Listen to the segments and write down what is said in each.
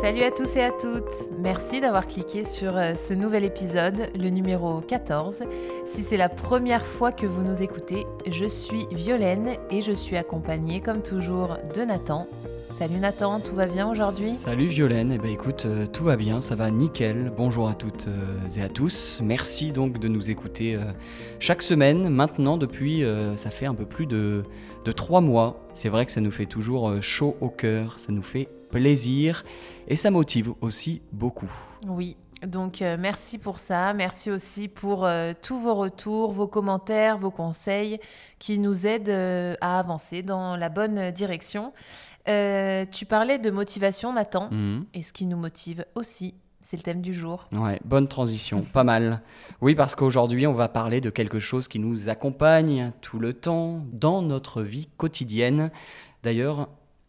Salut à tous et à toutes. Merci d'avoir cliqué sur euh, ce nouvel épisode, le numéro 14. Si c'est la première fois que vous nous écoutez, je suis Violaine et je suis accompagnée comme toujours de Nathan. Salut Nathan, tout va bien aujourd'hui? Salut Violaine, eh ben écoute, euh, tout va bien, ça va nickel. Bonjour à toutes euh, et à tous. Merci donc de nous écouter chaque semaine. Maintenant, depuis, ça fait un peu plus de, de trois mois. C'est vrai que ça nous fait toujours chaud au cœur, ça nous fait plaisir et ça motive aussi beaucoup. Oui, donc euh, merci pour ça, merci aussi pour euh, tous vos retours, vos commentaires, vos conseils qui nous aident euh, à avancer dans la bonne direction. Tu parlais de motivation, Nathan, mhm. et ce qui nous motive aussi, c'est le thème du jour. Ouais, bonne transition, pas mal. Oui, parce qu'aujourd'hui, on va parler de quelque chose qui nous accompagne tout le temps dans notre vie quotidienne. D'ailleurs,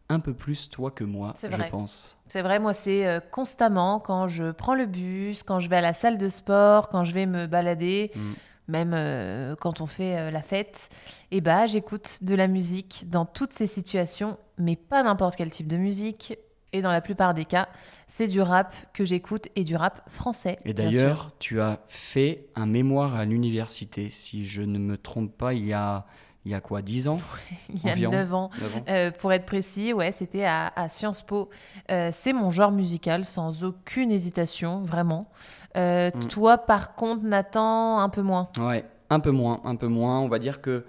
un peu plus toi que moi, je pense. C'est vrai, moi, c'est euh, constamment quand je prends le bus, quand je vais à la salle de sport, quand je vais me balader, mm. Même euh, quand on fait euh, la fête. Et eh bah, j'écoute de la musique dans toutes ces situations, mais pas n'importe quel type de musique. Et dans la plupart des cas, c'est du rap que j'écoute et du rap français. Et d'ailleurs, tu as fait un mémoire à l'université, si je ne me trompe pas, il y a il y a quoi, 10 ans Il y a 9 ans. Euh, pour être précis, ouais, c'était à, Sciences Po. Euh, c'est mon genre musical, sans aucune hésitation, vraiment. Euh, mm. Toi, par contre, Nathan, un peu moins. Ouais, un peu moins, un peu moins. On va dire que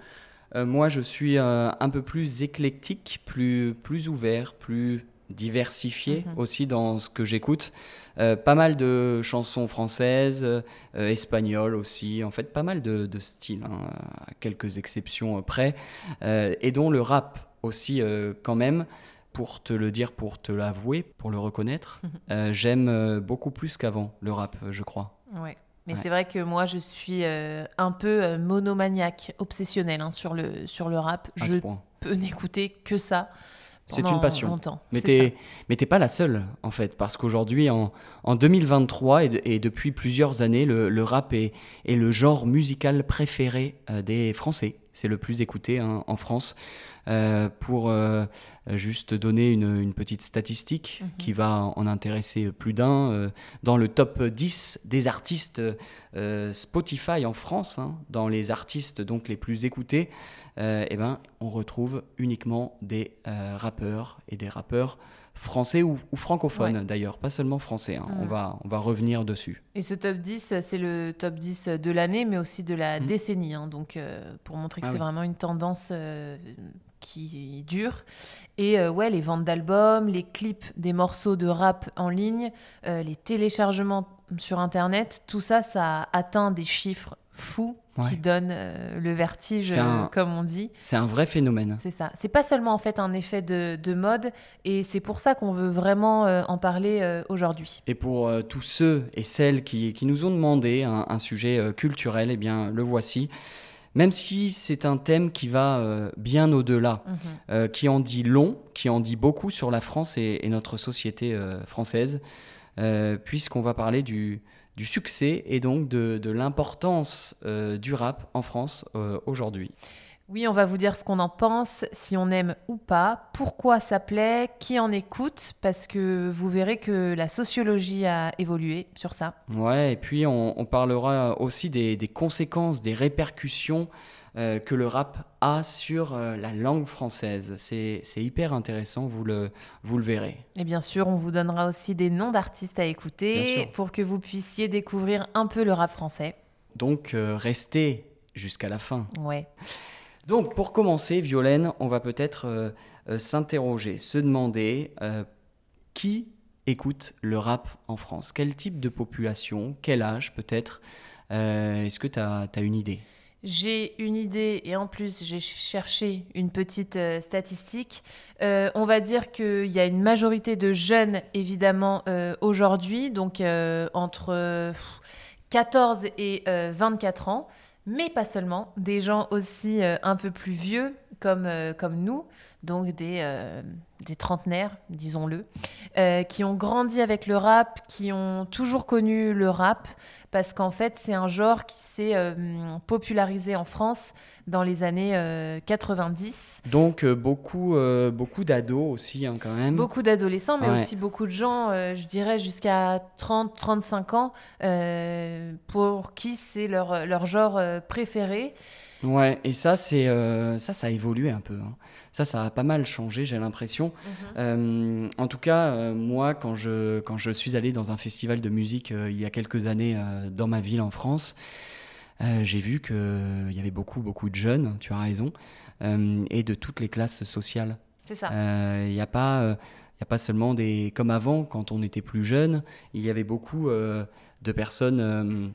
moi, je suis un peu plus éclectique, plus, plus ouvert, plus diversifié mhm. aussi dans ce que j'écoute. Euh, pas mal de chansons françaises, euh, espagnoles aussi, en fait pas mal de, styles, hein, à quelques exceptions près, euh, et dont le rap aussi quand même, pour te le dire, pour te l'avouer, pour le reconnaître, mhm. j'aime beaucoup plus qu'avant le rap, je crois. Ouais. Mais c'est vrai que moi, je suis un peu monomaniaque, obsessionnel hein, sur, le, sur le rap. je peux n'écouter que ça. C'est une passion. Mais tu n'es pas la seule, en fait, parce qu'aujourd'hui, en, en, 2023 et, depuis plusieurs années, le, rap est, est, le genre musical préféré euh, des Français. C'est le plus écouté hein, en France. Euh, pour euh, juste donner une, une petite statistique mhm. qui va en intéresser plus d'un, dans le top 10 des artistes Spotify en France, hein, dans les artistes donc les plus écoutés, euh, eh ben, on retrouve uniquement des euh, rappeurs et des rappeurs français ou, francophones d'ailleurs, pas seulement français. Hein. On, va, on va revenir dessus. Et ce top 10, c'est le top 10 de l'année, mais aussi de la mmh. décennie. Hein. donc, euh, pour montrer que ah c'est vraiment une tendance qui dure. Et ouais, les ventes d'albums, les clips des morceaux de rap en ligne, les téléchargements sur Internet, tout ça, ça atteint des chiffres fous qui donnent euh, le vertige, comme on dit. C'est un vrai phénomène. C'est ça. C'est pas seulement en fait un effet de, mode, et c'est pour ça qu'on veut vraiment euh, en parler euh, aujourd'hui. Et pour tous ceux et celles qui, qui nous ont demandé un, sujet culturel, eh bien le voici. Même si c'est un thème qui va bien au-delà, mhm. qui en dit long, qui en dit beaucoup sur la France et notre société française, puisqu'on va parler du, du succès et donc de, l'importance euh, du rap en France euh, aujourd'hui. Oui, on va vous dire ce qu'on en pense, si on aime ou pas, pourquoi ça plaît, qui en écoute, parce que vous verrez que la sociologie a évolué sur ça. Ouais, et puis on, parlera aussi des, des, conséquences, des répercussions euh, que le rap a sur euh, la langue française. C'est hyper intéressant, vous le, vous le verrez. Et bien sûr, on vous donnera aussi des noms d'artistes à écouter pour que vous puissiez découvrir un peu le rap français. Donc, euh, restez jusqu'à la fin. Ouais. Donc, pour commencer, Violaine, on va peut-être s'interroger, se demander qui écoute le rap en France? Quel type de population? Quel âge peut-être? Est-ce que tu as, as une idée? J'ai une idée et en plus j'ai cherché une petite euh, statistique. Euh, on va dire qu'il y a une majorité de jeunes évidemment euh, aujourd'hui, donc entre 14 et 24 ans, mais pas seulement, des gens aussi un peu plus vieux comme, comme nous, donc des, des trentenaires, disons-le, qui ont grandi avec le rap, qui ont toujours connu le rap, parce qu'en fait, c'est un genre qui s'est popularisé en France dans les années 90. Donc, beaucoup, beaucoup d'ados aussi, hein, quand même. Beaucoup d'adolescents, mais aussi beaucoup de gens, je dirais, jusqu'à 30-35 ans, pour qui c'est leur, leur genre préféré. Ouais, et ça, c'est euh, ça, ça a évolué un peu. Hein. Ça, ça a pas mal changé, j'ai l'impression. Mhm. Euh, en tout cas, euh, moi, quand je, quand je suis allé dans un festival de musique il y a quelques années dans ma ville en France, j'ai vu qu'il y avait beaucoup, beaucoup de jeunes, tu as raison, et de toutes les classes sociales. C'est ça. Il n'y a pas... il a pas seulement des... Comme avant, quand on était plus jeune, il y avait beaucoup de personnes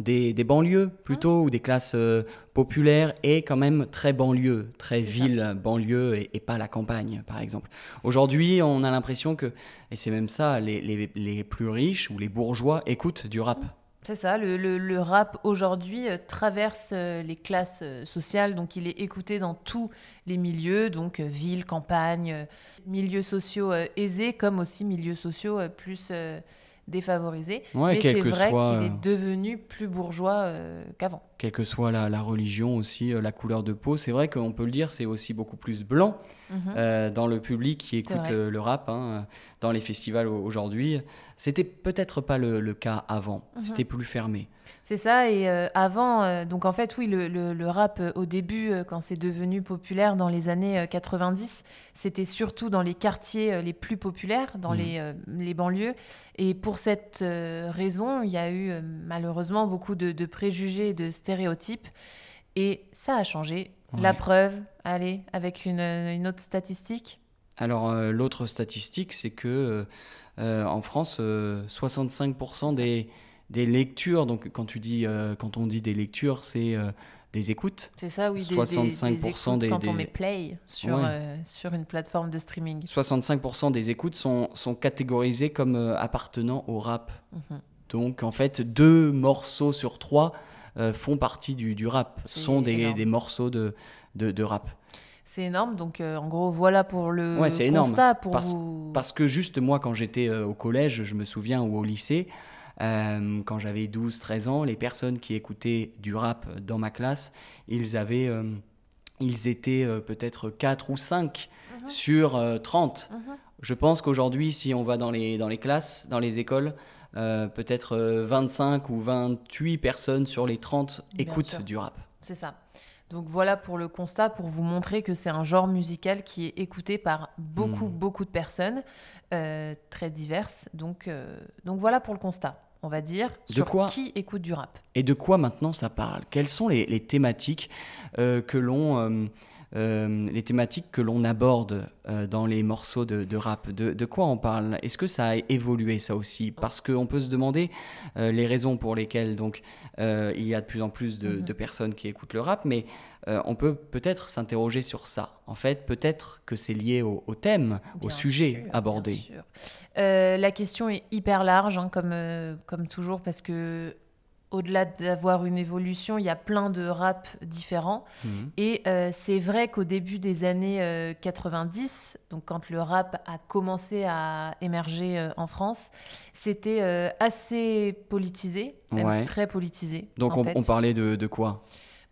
des, banlieues plutôt, ou des classes euh, populaires, et quand même très banlieue, très ville, banlieue, et, pas la campagne, par exemple. Aujourd'hui, on a l'impression que, et c'est même ça, les, plus riches ou les bourgeois écoutent du rap. C'est ça, le, rap aujourd'hui euh, traverse euh, les classes sociales, donc il est écouté dans tous les milieux, donc ville, campagne, milieux sociaux aisés, comme aussi milieux sociaux plus défavorisé. mais c'est vrai qu'il est euh, devenu plus bourgeois euh, qu'avant. Quelle que soit la, religion aussi, euh, la couleur de peau, c'est vrai qu'on peut le dire, c'est aussi beaucoup plus blanc mhm. dans le public qui écoute le rap, hein, dans les festivals aujourd'hui. C'était peut-être pas le, cas avant, mhm. c'était plus fermé. C'est ça, et euh, avant, euh, donc en fait, oui, le, rap euh, au début, quand c'est devenu populaire dans les années 90, c'était surtout dans les quartiers les plus populaires, dans mmh. les, banlieues. Et pour cette raison, il y a eu malheureusement beaucoup de, préjugés de stéréotypes. Et ça a changé. La preuve, allez, avec une, autre statistique alors l'autre statistique, c'est que en France, 65% des, des lectures. Donc, quand, tu dis, euh, quand on dit des lectures, c'est euh, des écoutes. C'est ça, oui. 65% des, quand on met play sur, euh, sur une plateforme de streaming. 65% des écoutes sont, sont catégorisées comme appartenant au rap. Mhm. Donc, en fait, deux morceaux sur trois font partie du, du rap, sont des, des, morceaux de, de, de rap. C'est énorme, donc en gros, voilà pour le ouais, constat. Énorme. Pour parce, parce que juste moi, quand j'étais au collège, je me souviens, ou au lycée, euh, quand j'avais 12-13 ans, les personnes qui écoutaient du rap dans ma classe, ils avaient... Euh, ils étaient euh, peut-être 4 ou 5 mhm. sur 30. Mhm. Je pense qu'aujourd'hui, si on va dans les, dans les classes, dans les écoles, peut-être 25 ou 28 personnes sur les 30 écoutent du rap. C'est ça. Donc voilà pour le constat, pour vous montrer que c'est un genre musical qui est écouté par beaucoup, hmm. beaucoup de personnes, très diverses. Donc, donc voilà pour le constat on va dire, sur qui écoute du rap. Et de quoi maintenant ça parle? Quelles sont les, thématiques euh, que l'on... Euh, euh, les thématiques que l'on aborde dans les morceaux de, rap, de, quoi on parle? Est-ce que ça a évolué ça aussi? Parce qu'on peut se demander les raisons pour lesquelles donc il y a de plus en plus de, mm-hmm. personnes qui écoutent le rap, mais euh, on peut peut-être s'interroger sur ça. En fait, peut-être que c'est lié au, thème, au sujet abordé. Euh, la question est hyper large, hein, comme, euh, comme toujours, parce que au-delà d'avoir une évolution, il y a plein de rap différents. Mhm. Et c'est vrai qu'au début des années 90, donc quand le rap a commencé à émerger en France, c'était assez politisé, même très politisé. Donc on, parlait de quoi?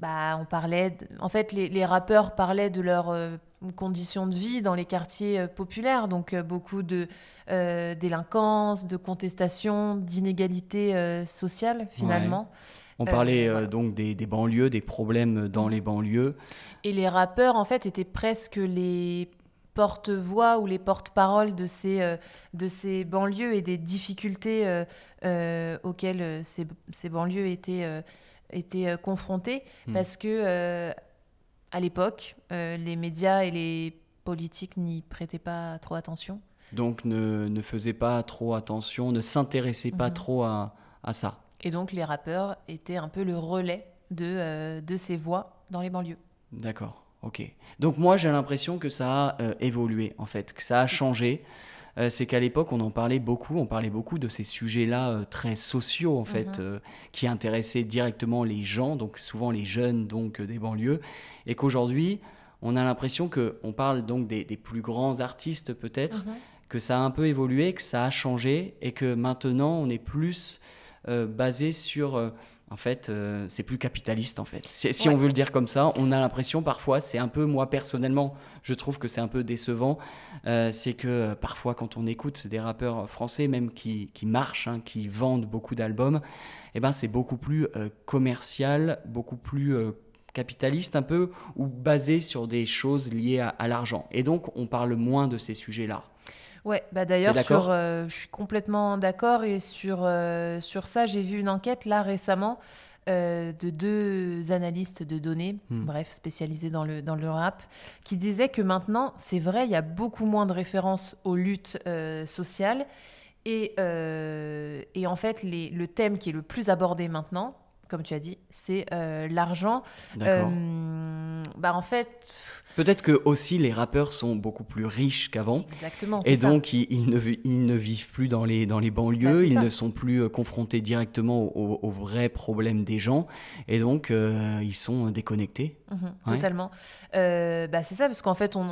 Bah, on parlait, en fait, les, rappeurs parlaient de leurs euh, conditions de vie dans les quartiers euh, populaires, donc euh, beaucoup de délinquance, de contestation, d'inégalité sociale finalement. On parlait donc des, banlieues, des problèmes dans les banlieues. Et les rappeurs, en fait, étaient presque les porte-voix ou les porte-paroles de ces, de ces banlieues et des difficultés auxquelles ces, ces, banlieues étaient été euh, confrontés hmm. parce que euh, à l'époque, euh, les médias et les politiques n'y prêtaient pas trop attention. Donc ne, ne faisaient pas trop attention, ne s'intéressaient pas mhm. trop à, à, ça. Et donc les rappeurs étaient un peu le relais de, de ces voix dans les banlieues. D'accord, ok. Donc moi j'ai l'impression que ça a évolué en fait, que ça a changé. Euh, c'est qu'à l'époque, on en parlait beaucoup, on parlait beaucoup de ces sujets-là euh, très sociaux, en fait, mhm. euh, qui intéressaient directement les gens, donc souvent les jeunes donc des banlieues, et qu'aujourd'hui, on a l'impression que on parle donc des, plus grands artistes peut-être, mhm. que ça a un peu évolué, que ça a changé et que maintenant on est plus basé sur en fait, euh, c'est plus capitaliste en fait. Si, on veut le dire comme ça, on a l'impression parfois, c'est un peu, moi personnellement, je trouve que c'est un peu décevant, c'est que parfois quand on écoute des rappeurs français, même qui, qui marchent, hein, qui vendent beaucoup d'albums, eh ben, c'est beaucoup plus commercial, beaucoup plus capitaliste un peu, ou basé sur des choses liées à, l'argent. Et donc, on parle moins de ces sujets-là. Ouais, bah d'ailleurs, sur, euh, je suis complètement d'accord. Et sur, euh, sur ça, j'ai vu une enquête là récemment euh, de deux analystes de données, hmm. bref, spécialisés dans le, dans le rap, qui disaient que maintenant, c'est vrai, il y a beaucoup moins de références aux luttes sociales. Et, et en fait, les, le thème qui est le plus abordé maintenant, comme tu as dit, c'est l'argent. Bah en fait. Peut-être que aussi les rappeurs sont beaucoup plus riches qu'avant. Exactement. Et donc ils, ils, ne, ils, ne, vivent plus dans les, dans les banlieues, bah, ils ne sont plus euh, confrontés directement aux, vrais problèmes des gens. Et donc ils sont déconnectés. Mhm, totalement. bah, c'est ça, parce qu'en fait on,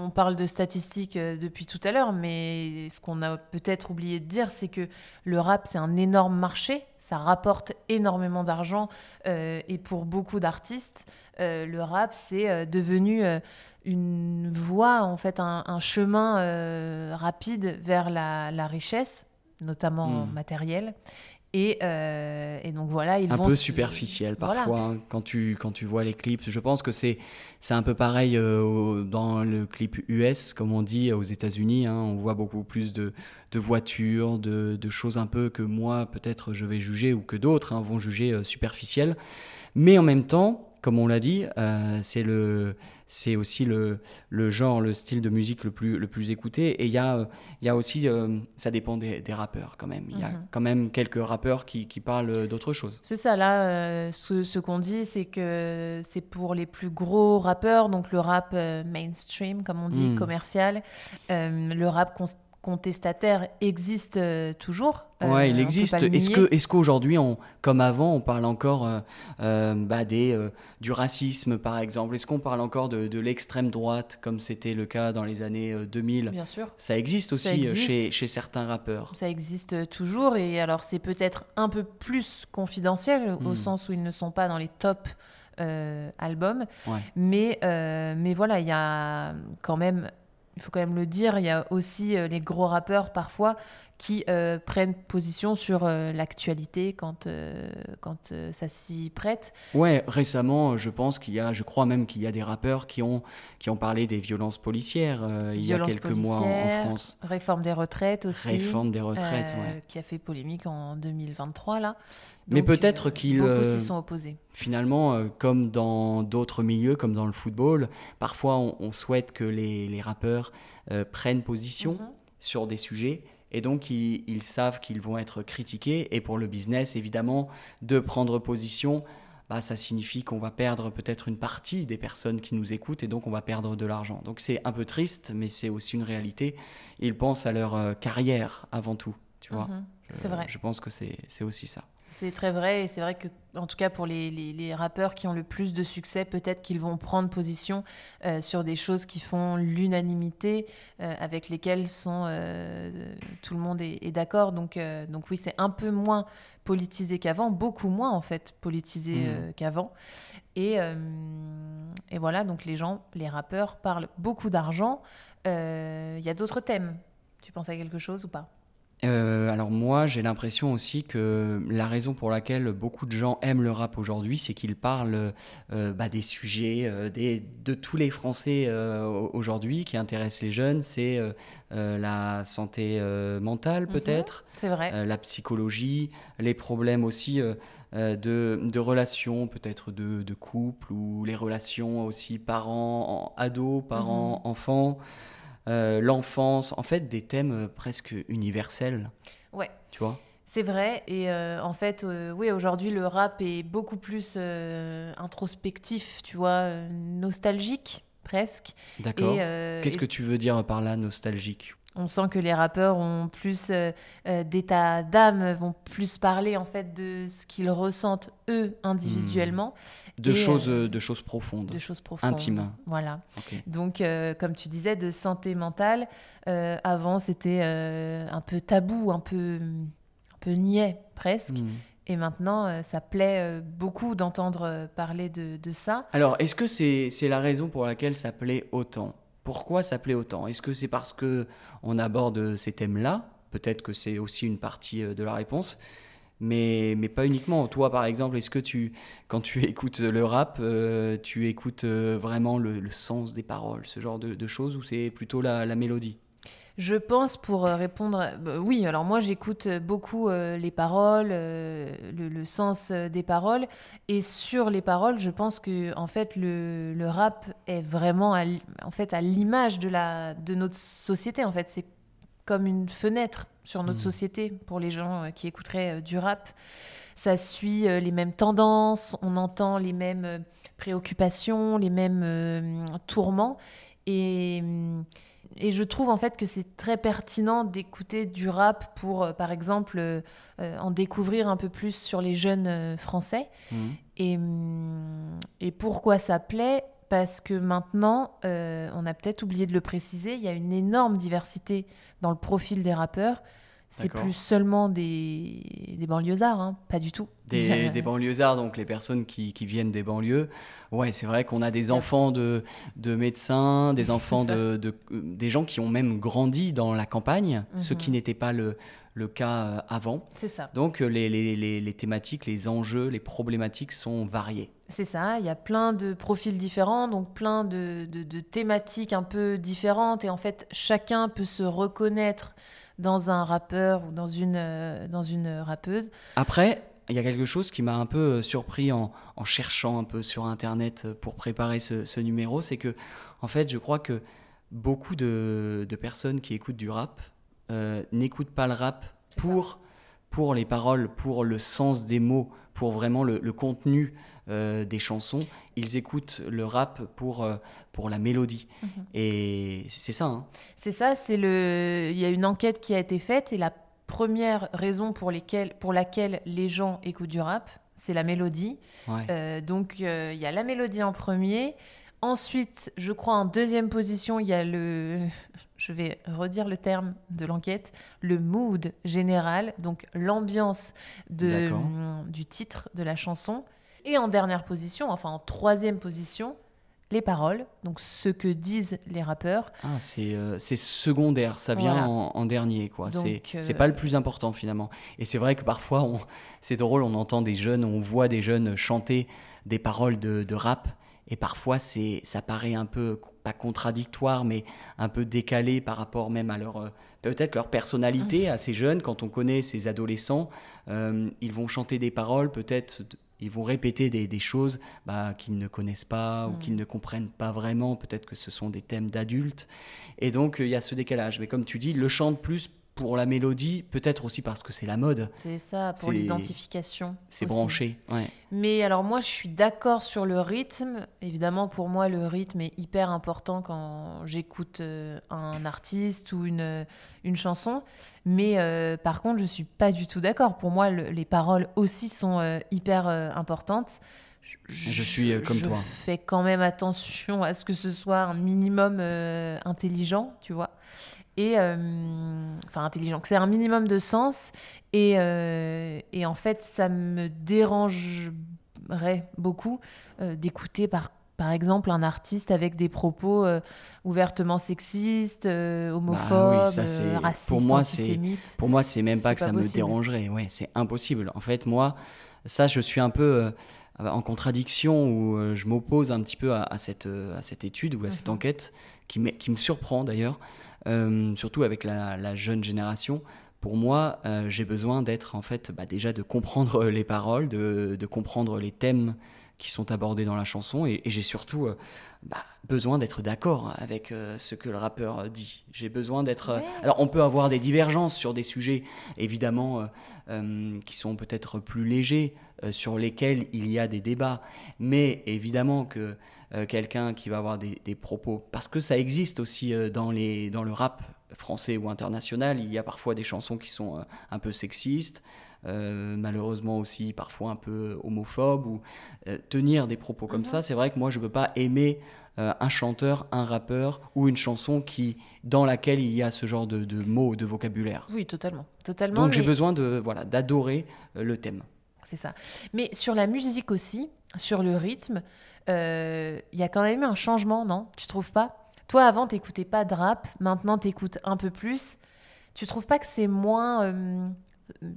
on, parle de statistiques depuis tout à l'heure, mais ce qu'on a peut-être oublié de dire, c'est que le rap c'est un énorme marché ça rapporte énormément d'argent euh, et pour beaucoup d'artistes, euh, le rap c'est euh, devenu une voie, en fait, un, chemin rapide vers la, richesse, notamment hmm. matérielle. Euh, et, donc voilà, ils un vont peu superficiel parfois hein, quand tu quand tu vois les clips. Je pense que c'est c'est un peu pareil euh, dans le clip US, comme on dit aux États-Unis. Hein. on voit beaucoup plus de, de voitures, de, de, choses un peu que moi peut-être je vais juger ou que d'autres hein, vont juger euh, superficielles. Mais en même temps, comme on l'a dit, euh, c'est le c'est aussi le, le, genre, le style de musique le plus, le plus écouté. Et il y a, y a aussi, euh, ça dépend des, des, rappeurs quand même. Il y a mhm. quand même quelques rappeurs qui, qui parlent d'autre chose. C'est ça, là, euh, ce, ce qu'on dit, c'est que c'est pour les plus gros rappeurs, donc le rap mainstream, comme on dit, hmm. commercial, le rap contestataire existe euh, toujours. Euh, ouais, il existe. Est-ce que, est-ce qu'aujourd'hui, on, comme avant, on parle encore euh, bah, des, du racisme, par exemple? Est-ce qu'on parle encore de, de l'extrême droite, comme c'était le cas dans les années 2000 Bien sûr. Ça existe aussi Chez, chez, certains rappeurs. Ça existe toujours, et alors c'est peut-être un peu plus confidentiel, au hmm. sens où ils ne sont pas dans les tops. albums. Mais, mais voilà, il y a quand même il faut quand même le dire, il y a aussi euh, les gros rappeurs parfois qui euh, prennent position sur euh, l'actualité quand, quand ça s'y prête. Ouais, récemment, je pense qu'il y a, je crois même qu'il y a des rappeurs qui ont, qui ont parlé des violences policières il y a quelques mois en, France. Réforme des retraites aussi. Réforme des retraites, ouais. Qui a fait polémique en 2023 là. Mais peut-être qu'ils beaucoup s'y sont opposés. Finalement, comme dans d'autres milieux, comme dans le football, parfois on, souhaite que les, les rappeurs prennent position mhm. sur des sujets et donc, ils, savent qu'ils vont être critiqués. Et pour le business, évidemment, de prendre position, bah, ça signifie qu'on va perdre peut-être une partie des personnes qui nous écoutent et donc on va perdre de l'argent. Donc c'est un peu triste, mais c'est aussi une réalité. Ils pensent à leur euh, carrière avant tout, tu vois. Mhm. c'est vrai. Je pense que c'est aussi ça. C'est très vrai et c'est vrai que, en tout cas pour les, les, rappeurs qui ont le plus de succès, peut-être qu'ils vont prendre position euh, sur des choses qui font l'unanimité, euh, avec lesquelles sont, euh, tout le monde est, d'accord. Donc, donc oui, c'est un peu moins politisé qu'avant, beaucoup moins en fait politisé mmh. qu'avant. Et, et voilà, donc les gens, les rappeurs parlent beaucoup d'argent. Il y a d'autres thèmes. Tu penses à quelque chose ou pas? Euh, alors moi, j'ai l'impression aussi que la raison pour laquelle beaucoup de gens aiment le rap aujourd'hui, c'est qu'ils parlent euh, bah, des sujets euh, des, de tous les Français aujourd'hui qui intéressent les jeunes. C'est la santé mentale mhm. peut-être, vrai, la psychologie, les problèmes aussi de, de, relations, peut-être de, de, couple ou les relations aussi parents-ados, parents-enfants. Euh, l'enfance, en fait, des thèmes euh, presque universels. Ouais. Tu vois? C'est vrai, et euh, en fait, oui, aujourd'hui, le rap est beaucoup plus introspectif, tu vois, nostalgique, presque. D'accord. Qu'est-ce que tu veux dire par là, nostalgique? On sent que les rappeurs ont plus euh, euh, d'état d'âme, vont plus parler en fait de ce qu'ils ressentent eux individuellement. Hmm. De, choses, euh, de choses profondes. De choses profondes. Intimes. Voilà. Donc, comme tu disais, de santé mentale, avant c'était un peu tabou, un peu, un peu niais presque. Hmm. Et maintenant, ça plaît beaucoup d'entendre parler de, de, ça. Alors, est-ce que c'est la raison pour laquelle ça plaît autant? Pourquoi ça plaît autant? Est-ce que c'est parce que on aborde ces thèmes-là? Peut-être que c'est aussi une partie euh, de la réponse, mais, mais pas uniquement. Toi, par exemple, est-ce que tu, quand tu écoutes le rap, euh, tu écoutes euh, vraiment le, sens des paroles, ce genre de, choses, ou c'est plutôt la mélodie? Je pense pour euh, répondre, bah, oui, alors moi j'écoute beaucoup euh, les paroles, euh, le, sens des paroles, et sur les paroles, je pense que en fait le, le rap est vraiment à, en fait à l'image de la de notre société. En fait, c'est comme une fenêtre sur notre mmh. société pour les gens qui écouteraient du rap. Ça suit les mêmes tendances, on entend les mêmes préoccupations, les mêmes tourments, et et je trouve en fait que c'est très pertinent d'écouter du rap pour, euh, par exemple, euh, euh, en découvrir un peu plus sur les jeunes français. Mmh. Et, hum, et, pourquoi ça plaît? Parce que maintenant, on a peut-être oublié de le préciser, il y a une énorme diversité dans le profil des rappeurs. C'est plus seulement des, des banlieusards, hein, pas du tout. Des, des, banlieusards, donc les personnes qui, qui viennent des banlieues. Ouais, c'est vrai qu'on a des enfants de, de médecins, des enfants de, de, des gens qui ont même grandi dans la campagne, ce qui mhm. n'était pas le, le cas euh, avant. C'est ça. Donc euh, les, les, les, les, thématiques, les enjeux, les problématiques sont variés. C'est ça, il y a plein de profils différents, donc plein de, de, de thématiques un peu différentes, et en fait chacun peut se reconnaître dans un rappeur ou dans une, euh, dans une rappeuse. Après, il y a quelque chose qui m'a un peu euh, surpris en, en, cherchant un peu sur Internet euh, pour préparer ce, ce numéro, c'est que, en fait, je crois que beaucoup de, de personnes qui écoutent du rap n'écoutent pas le rap pour, pour les paroles, pour le sens des mots, pour vraiment le, le contenu euh, des chansons, ils écoutent le rap pour, euh, pour la mélodie. Mhm. Et c'est ça. Hein. C'est ça, c'est le... il y a une enquête qui a été faite et la première raison pour, lesquelles, pour laquelle les gens écoutent du rap, c'est la mélodie. Euh, donc il y a la mélodie en premier. Ensuite, je crois en deuxième position, il y a le, je vais redire le terme de l'enquête, le mood général, donc l'ambiance de, du titre de la chanson. Et en dernière position, enfin en troisième position, les paroles, donc ce que disent les rappeurs. Ah, c'est euh, secondaire, ça vient en, dernier, quoi. C'est euh, pas le plus important finalement. Et c'est vrai que parfois, c'est drôle, on entend des jeunes, on voit des jeunes chanter des paroles de, de rap, et parfois c'est ça paraît un peu pas contradictoire, mais un peu décalé par rapport même à leur euh, peut-être leur personnalité à ces jeunes. Quand on connaît ces adolescents, ils vont chanter des paroles peut-être ils vont répéter des, choses bah, qu'ils ne connaissent pas ou mm. qu'ils ne comprennent pas vraiment. Peut-être que ce sont des thèmes d'adultes. Et donc, il y a ce décalage. Mais comme tu dis, le chantent plus pour la mélodie, peut-être aussi parce que c'est la mode. C'est ça, pour l'identification. C'est branché, ouais. Mais alors moi, je suis d'accord sur le rythme. Évidemment, pour moi, le rythme est hyper important quand j'écoute euh, un artiste ou une, une chanson. Mais euh, par contre, je suis pas du tout d'accord. Pour moi, les paroles aussi sont euh, hyper importantes. Je, suis comme toi. Je fais quand même attention à ce que ce soit un minimum intelligent, tu vois et euh, enfin intelligent, que c'est un minimum de sens et, euh, et, en fait ça me dérangerait beaucoup euh, d'écouter par par exemple un artiste avec des propos ouvertement sexistes, homophobes, bah racistes, pour moi c'est pour moi c'est même pas que ça me dérangerait, ouais c'est impossible. En fait moi ça je suis un peu en contradiction ou je m'oppose un petit peu à, cette, à cette étude ou à cette mhm. enquête qui, qui me surprend d'ailleurs euh, surtout avec la, jeune génération. Pour moi, euh, j'ai besoin d'être en fait bah, déjà de comprendre les paroles, de, comprendre les thèmes qui sont abordés dans la chanson et, j'ai surtout bah, besoin d'être d'accord avec ce que le rappeur dit. J'ai besoin d'être... alors on peut avoir des divergences sur des sujets évidemment qui sont peut-être plus légers, sur lesquels il y a des débats, mais évidemment que quelqu'un qui va avoir des, des, propos, parce que ça existe aussi dans, les, dans le rap français ou international, il y a parfois des chansons qui sont euh, un peu sexistes, euh, malheureusement aussi parfois un peu homophobes, ou euh, tenir des propos comme ça, mhm. c'est vrai que moi je ne peux pas aimer un chanteur, un rappeur ou une chanson qui, dans laquelle il y a ce genre de, mots, de vocabulaire. Oui, totalement. totalement Donc j'ai besoin de voilà d'adorer le thème. C'est ça. Mais sur la musique aussi, sur le rythme, il y a quand même eu un changement, non? Tu trouves pas? Toi, avant, t'écoutais pas de rap, maintenant t'écoutes un peu plus. Tu trouves pas que c'est moins euh,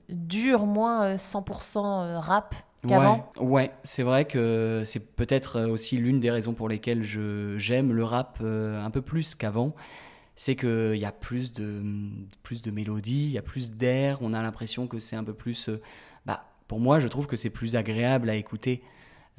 dur, moins 100% euh, euh, rap qu'avant Ouais, c'est vrai que c'est peut-être aussi l'une des raisons pour lesquelles j'aime le rap un peu plus qu'avant. C'est qu'il y a plus de, plus de mélodies, il y a plus d'air, on a l'impression que c'est un peu plus... bah, pour moi, je trouve que c'est plus agréable à écouter.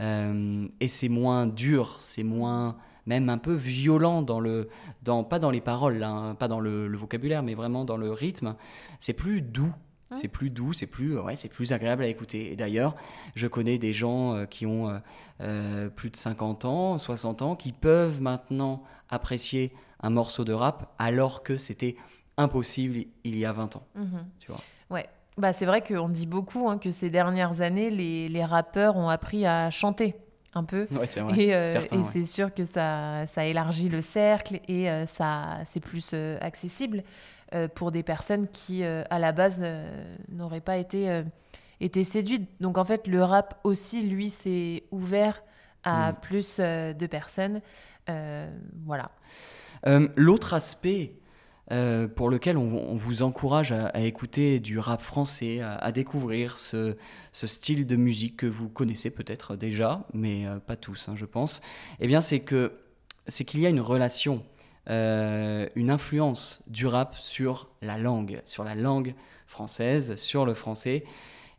et c'est moins dur, c'est moins même un peu violent dans le, dans, pas dans les paroles, hein, pas dans le, vocabulaire, mais vraiment dans le rythme. C'est plus doux. Hein c'est plus doux, c'est plus, ouais, c'est plus agréable à écouter. Et d'ailleurs, je connais des gens euh, qui ont euh, euh, plus de 50 ans, 60 ans, qui peuvent maintenant apprécier un morceau de rap alors que c'était impossible il y a 20 ans. Mhm. Tu vois ouais. Bah, c'est vrai qu'on dit beaucoup hein, que ces dernières années, les, les rappeurs ont appris à chanter un peu. Et, euh, c'est sûr que ça, ça élargit le cercle et euh, ça c'est plus euh, accessible pour des personnes qui, à la base, n'auraient pas été, été séduites. Donc en fait, le rap aussi, lui, s'est ouvert à mm. plus de personnes. voilà. L'autre aspect euh, pour lequel on, vous encourage à, écouter du rap français, à, découvrir ce, style de musique que vous connaissez peut-être déjà, mais euh, pas tous, hein, je pense. Eh bien, c'est que c'est qu'il y a une relation, euh, une influence du rap sur la langue, sur la langue française, sur le français.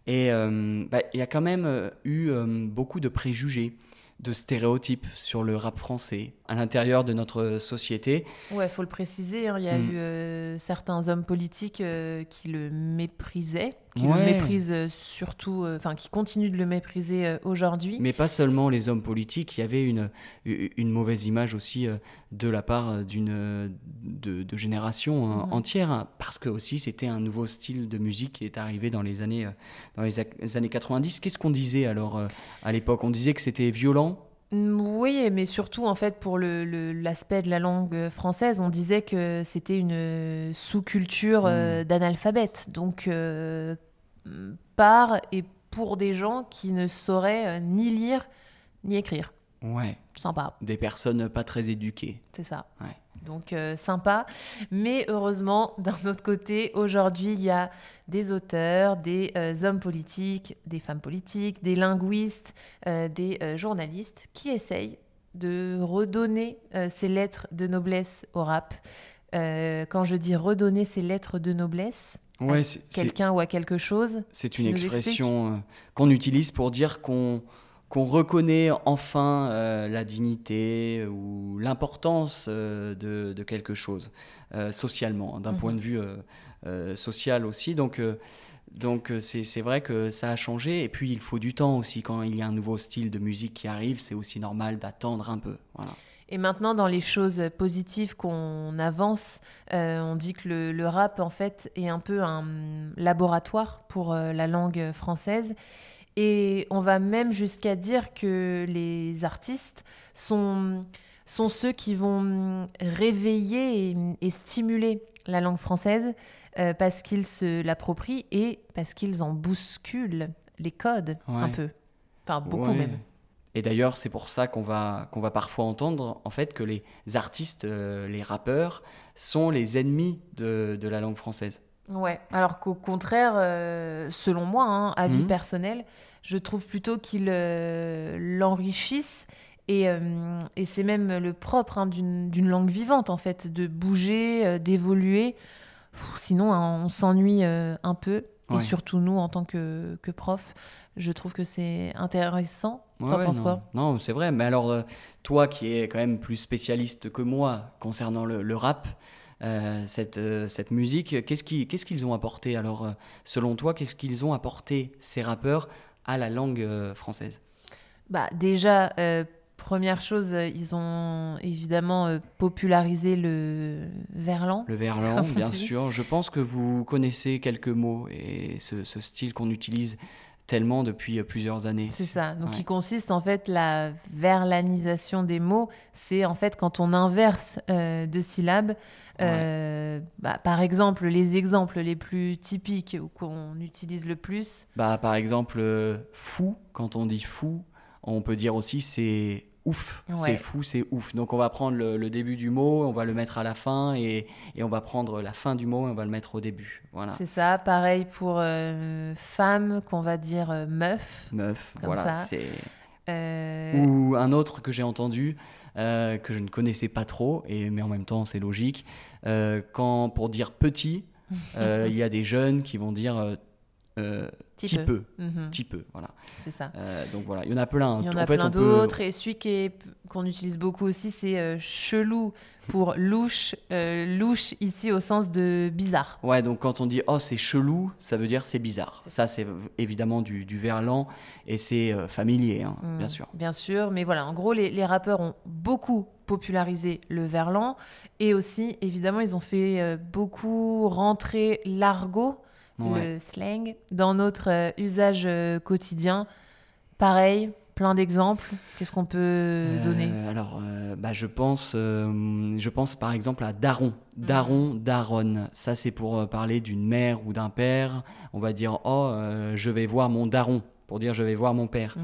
Et bah, il y a quand même eu beaucoup de préjugés de stéréotypes sur le rap français à l'intérieur de notre société. Ouais, faut le préciser, hein, il y a mm. eu euh, certains hommes politiques euh, qui le méprisaient, qui le méprisent euh, surtout, enfin qui continuent de le mépriser aujourd'hui. Mais pas seulement les hommes politiques, il y avait une, une mauvaise image aussi de la part d'une de, de génération hein, mm. entière, hein, parce que aussi c'était un nouveau style de musique qui est arrivé dans les années, dans les années 90. Qu'est-ce qu'on disait alors à l'époque? On disait que c'était violent oui, mais surtout en fait pour l'aspect de la langue française, on disait que c'était une sous-culture euh, mm. d'analphabètes, donc euh, par et pour des gens qui ne sauraient euh, ni lire ni écrire. Ouais. Sympa. Des personnes pas très éduquées. C'est ça. Donc euh, sympa. Mais heureusement, d'un autre côté, aujourd'hui, il y a des auteurs, des euh, hommes politiques, des femmes politiques, des linguistes, euh, des journalistes qui essayent de redonner ces lettres de noblesse au rap. quand je dis redonner ces lettres de noblesse, ouais, quelqu'un ou à quelque chose. C'est une expression qu'on utilise pour dire qu'on qu'on reconnaît enfin euh, la dignité ou l'importance euh, de, quelque chose euh, socialement, hein, d'un mhm. point de vue social aussi. Donc, donc c'est vrai que ça a changé. Et puis il faut du temps aussi. Quand il y a un nouveau style de musique qui arrive, c'est aussi normal d'attendre un peu. Et maintenant, dans les choses positives qu'on avance, on dit que le, le, rap, en fait, est un peu un laboratoire pour la langue française. Et on va même jusqu'à dire que les artistes sont, sont ceux qui vont réveiller et, stimuler la langue française euh, parce qu'ils se l'approprient et parce qu'ils en bousculent les codes un peu. Enfin, beaucoup même. Et d'ailleurs, c'est pour ça qu'on va, qu'on va parfois entendre en fait que les artistes, euh, les rappeurs, sont les ennemis de, de la langue française. Ouais, alors qu'au contraire, euh, selon moi, hein, avis mhm. personnel, je trouve plutôt qu'ils euh, l'enrichissent. Et, euh, et c'est même le propre hein, d'une langue vivante, en fait, de bouger, d'évoluer. Sinon, hein, on s'ennuie un peu. Et surtout nous, en tant que, que prof, je trouve que c'est intéressant. T'en penses quoi? Non, c'est vrai. Mais alors, euh, toi qui es quand même plus spécialiste que moi concernant le, rap, euh, cette, euh, cette musique, qu'est-ce qu'ils ont apporté Alors, selon toi, qu'est-ce qu'ils ont apporté, ces rappeurs, à la langue française? Bah, Déjà, Première chose, euh, ils ont évidemment euh, popularisé le verlan. Le verlan, bien sûr. Je pense que vous connaissez quelques mots et ce, style qu'on utilise tellement depuis euh, plusieurs années. C'est ça. Donc, qui consiste en fait la verlanisation des mots. C'est en fait quand on inverse deux syllabes. Bah, par exemple, les exemples les plus typiques ou qu'on utilise le plus. Bah, par exemple, fou. Quand on dit fou, on peut dire aussi c'est ouf, c'est fou, c'est ouf. Donc on va prendre le, début du mot, on va le mettre à la fin et, on va prendre la fin du mot et on va le mettre au début. Voilà. C'est ça, pareil pour euh, femme qu'on va dire euh, meuf. Meuf, voilà. C'est... Euh, Ou un autre que j'ai entendu, que je ne connaissais pas trop, et, mais en même temps c'est logique. quand pour dire petit, il y a des jeunes qui vont dire euh, petit, peu, petit peu, voilà. C'est ça. Euh, donc voilà, il y en a plein. Il y en a plein d'autres. Et celui qu'on utilise beaucoup aussi, c'est euh, chelou pour louche. louche ici au sens de bizarre. Ouais, donc quand on dit oh c'est chelou, ça veut dire c'est bizarre. Ça c'est évidemment du, du, verlan et c'est familier, hein, mm, bien sûr. Bien sûr, mais voilà, en gros les, les rappeurs ont beaucoup popularisé le verlan et aussi évidemment ils ont fait beaucoup rentrer l'argot le slang, dans notre euh, usage euh, quotidien. Pareil, plein d'exemples. Qu'est-ce qu'on peut euh, donner? Alors, bah, je, pense, je pense par exemple à daron. Mm. Daron, daronne. Ça, c'est pour parler d'une mère ou d'un père. On va dire Oh, je vais voir mon daron pour dire je vais voir mon père,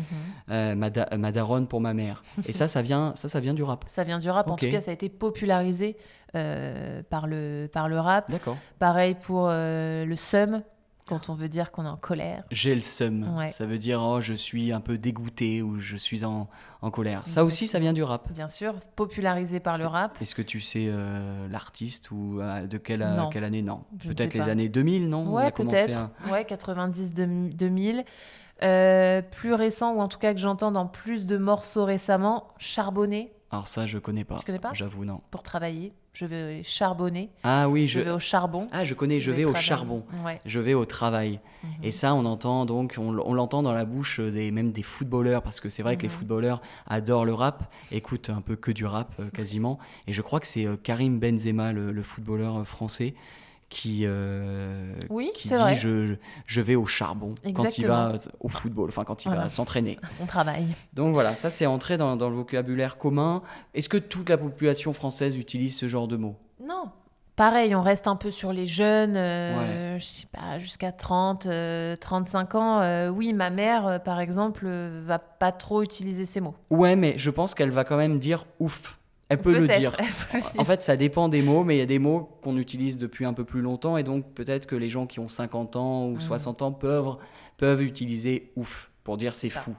mm-hmm. ma, daronne pour ma mère. Et ça, ça vient, ça, ça vient du rap. Ça vient du rap. En tout cas, ça a été popularisé par, le, par le rap. D'accord. Pareil pour euh, le seum, quand on veut dire qu'on est en colère. J'ai le seum. Ça veut dire oh, je suis un peu dégoûté ou je suis en, en colère. Ça aussi, ça vient du rap. Bien sûr, popularisé par le rap. Est-ce que tu sais euh, l'artiste ou de quelle, quelle année? Non. Peut-être les années 2000, non? Ouais, peut-être. Ouais, 90-2000. plus récent, ou en tout cas que j'entends dans plus de morceaux récemment, Charbonné. Alors ça, je connais pas. Tu connais pas J'avoue, non. Pour travailler, je vais charbonner. Ah oui, je, vais au charbon. Ah, je connais, je, vais, au charbon. Je vais au travail. Mhm. Et ça, on entend donc, on, l'entend dans la bouche des même des footballeurs, parce que c'est vrai que les mhm. footballeurs adorent le rap, écoutent un peu que du rap euh, quasiment. Et je crois que c'est euh, Karim Benzema, le, le footballeur euh, français, qui, euh, oui, qui dit Je, je, vais au charbon quand il va au football, enfin quand il va s'entraîner. Son travail. Donc voilà, ça c'est entré dans, dans, le vocabulaire commun. Est-ce que toute la population française utilise ce genre de mots? Non. Pareil, on reste un peu sur les jeunes, euh, je sais pas, jusqu'à 30, 35 euh, ans. Euh, oui, ma mère, par exemple, va pas trop utiliser ces mots. Ouais, mais je pense qu'elle va quand même dire ouf. Elle peut, le dire. En fait, ça dépend des mots, mais il y a des mots qu'on utilise depuis un peu plus longtemps, et donc peut-être que les gens qui ont 50 ans ou 60 mmh. ans peuvent, peuvent utiliser ouf pour dire c'est fou.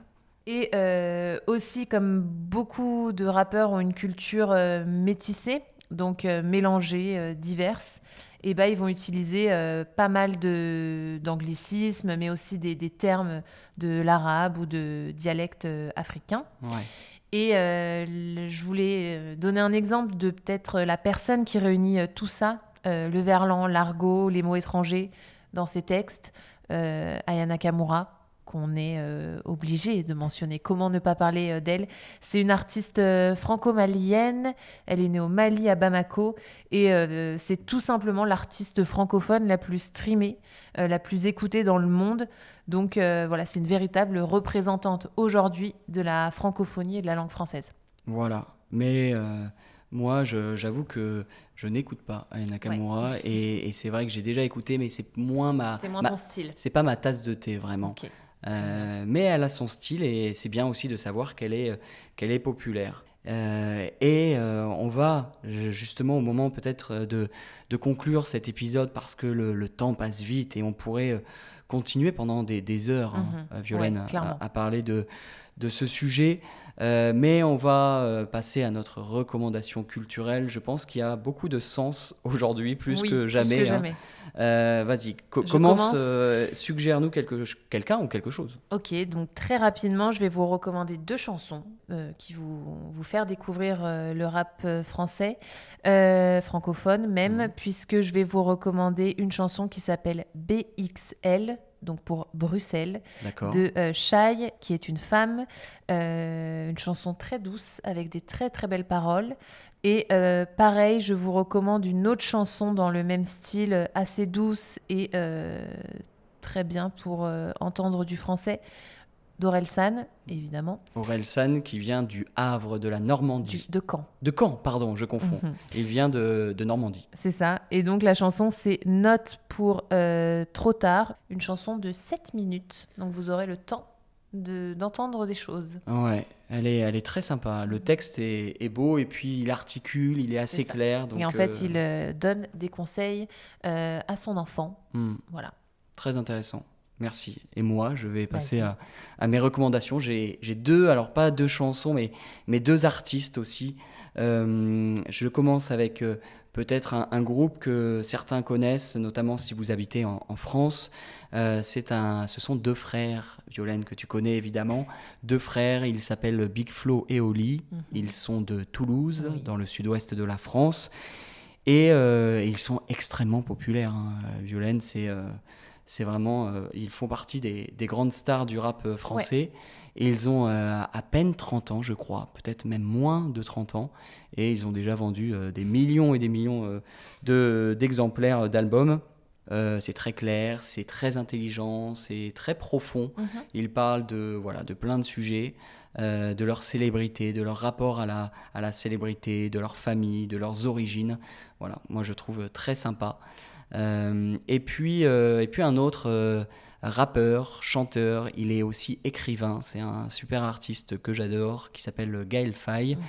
Et euh, aussi, comme beaucoup de rappeurs ont une culture euh, métissée, donc euh, mélangée, diverse, et eh ben, ils vont utiliser pas mal d'anglicismes, mais aussi des, des, termes de l'arabe ou de dialecte africain. Ouais. Et euh, je voulais euh, donner un exemple de peut-être la personne qui réunit euh, tout ça, le verlan, l'argot, les mots étrangers dans ses textes, Ayana Kamura qu'on est euh, obligé de mentionner. Comment ne pas parler euh, d'elle? C'est une artiste euh, franco-malienne. Elle est née au Mali, à Bamako. Et c'est tout simplement l'artiste francophone la plus streamée, la plus écoutée dans le monde. Donc voilà, c'est une véritable représentante aujourd'hui de la francophonie et de la langue française. Voilà. Mais. Moi, j'avoue que je n'écoute pas Aya Nakamura et, c'est vrai que j'ai déjà écouté, mais c'est moins ma. C'est moins ton style. C'est pas ma tasse de thé vraiment. Euh, mais elle a son style et c'est bien aussi de savoir qu'elle est, qu'elle est populaire. Euh, et euh, on va justement au moment peut-être de, de, conclure cet épisode parce que le, temps passe vite et on pourrait continuer pendant des, des heures, hein, mhm. Violaine, à, parler de, de ce sujet. Euh, mais on va euh, passer à notre recommandation culturelle. Je pense qu'il y a beaucoup de sens aujourd'hui, plus, que jamais. Plus que hein. jamais. Euh, vas-y, commence, suggère-nous quelqu'un ou quelque chose. Ok, donc très rapidement, je vais vous recommander deux chansons qui vont vous faire découvrir le rap français, francophone même, mhm. puisque je vais vous recommander une chanson qui s'appelle BXL donc pour Bruxelles, de euh, Shai, qui est une femme. Euh, une chanson très douce avec des très très belles paroles. Et euh, pareil, je vous recommande une autre chanson dans le même style, assez douce et très bien pour entendre du français d'Orelsan, évidemment. Orelsan qui vient du Havre, de la Normandie. de Caen. De Caen, pardon, je confonds. Mhm. Il vient de, Normandie. C'est ça. Et donc la chanson, c'est Note pour euh, Trop tard, une chanson de 7 minutes. Donc vous aurez le temps d'entendre des choses. Ouais, elle est, elle est très sympa. Le texte est, beau et puis il articule, il est assez clair. Donc, et en fait, euh, il euh, donne des conseils à son enfant. Hmm. Voilà. Très intéressant. Merci. Et moi, je vais passer à, mes recommandations. J'ai deux, alors pas deux chansons, mais, mais deux artistes aussi. Euh, je commence avec euh, peut-être un, groupe que certains connaissent, notamment si vous habitez en, France. Euh, un, ce sont deux frères, Violaine, que tu connais évidemment. Deux frères, ils s'appellent Big Flo et Oli. Mhm. Ils sont de Toulouse, dans le sud-ouest de la France. Et ils sont extrêmement populaires. Hein. Violaine, c'est c'est vraiment, euh, ils font partie des, grandes stars du rap euh, français. Et ils ont euh, à peine 30 ans, je crois, peut-être même moins de 30 ans. Et ils ont déjà vendu des millions et des millions d'exemplaires d'albums. c'est très clair, c'est très intelligent, c'est très profond. Mhm. Ils parlent de, voilà, de plein de sujets, de leur célébrité, de leur rapport à la, à la célébrité, de leur famille, de leurs origines. Voilà, moi je trouve très sympa. Euh, et, puis, euh, et puis un autre euh, rappeur, chanteur, il est aussi écrivain, c'est un super artiste que j'adore qui s'appelle Gaël Faye. Mhm.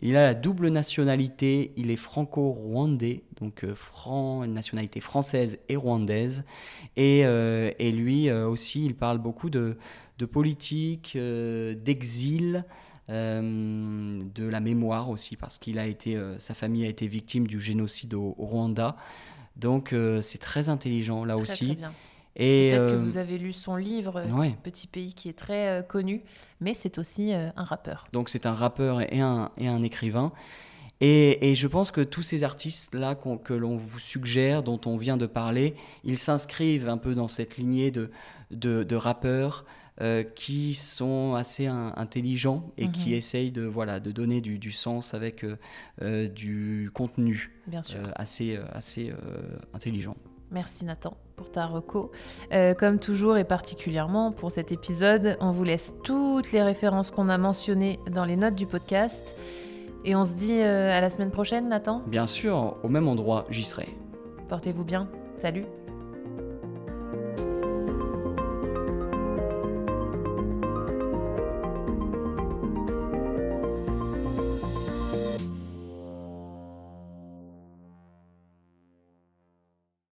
Il a la double nationalité, il est franco-rwandais, donc franc, nationalité française et rwandaise. Et, et lui aussi, il parle beaucoup de, de politique, d'exil. de la mémoire aussi parce qu'il a été sa famille a été victime du génocide au Rwanda donc euh, c'est très intelligent là aussi. Très bien. Et peut-être que euh, vous avez lu son livre Petit pays qui est très euh, connu, mais c'est aussi un rappeur. Donc c'est un rappeur et un, et un écrivain. Et, et, je pense que tous ces artistes-là que l'on vous suggère, dont on vient de parler, ils s'inscrivent un peu dans cette lignée de, de, de rappeurs euh, qui sont assez intelligents et qui mhm. essayent de, voilà, de donner du, du sens avec euh, euh, du contenu assez, assez intelligent. Merci Nathan pour ta reco. comme toujours et particulièrement pour cet épisode, on vous laisse toutes les références qu'on a mentionnées dans les notes du podcast. Et on se dit à la semaine prochaine, Nathan? Bien sûr, au même endroit, j'y serai. Portez-vous bien. Salut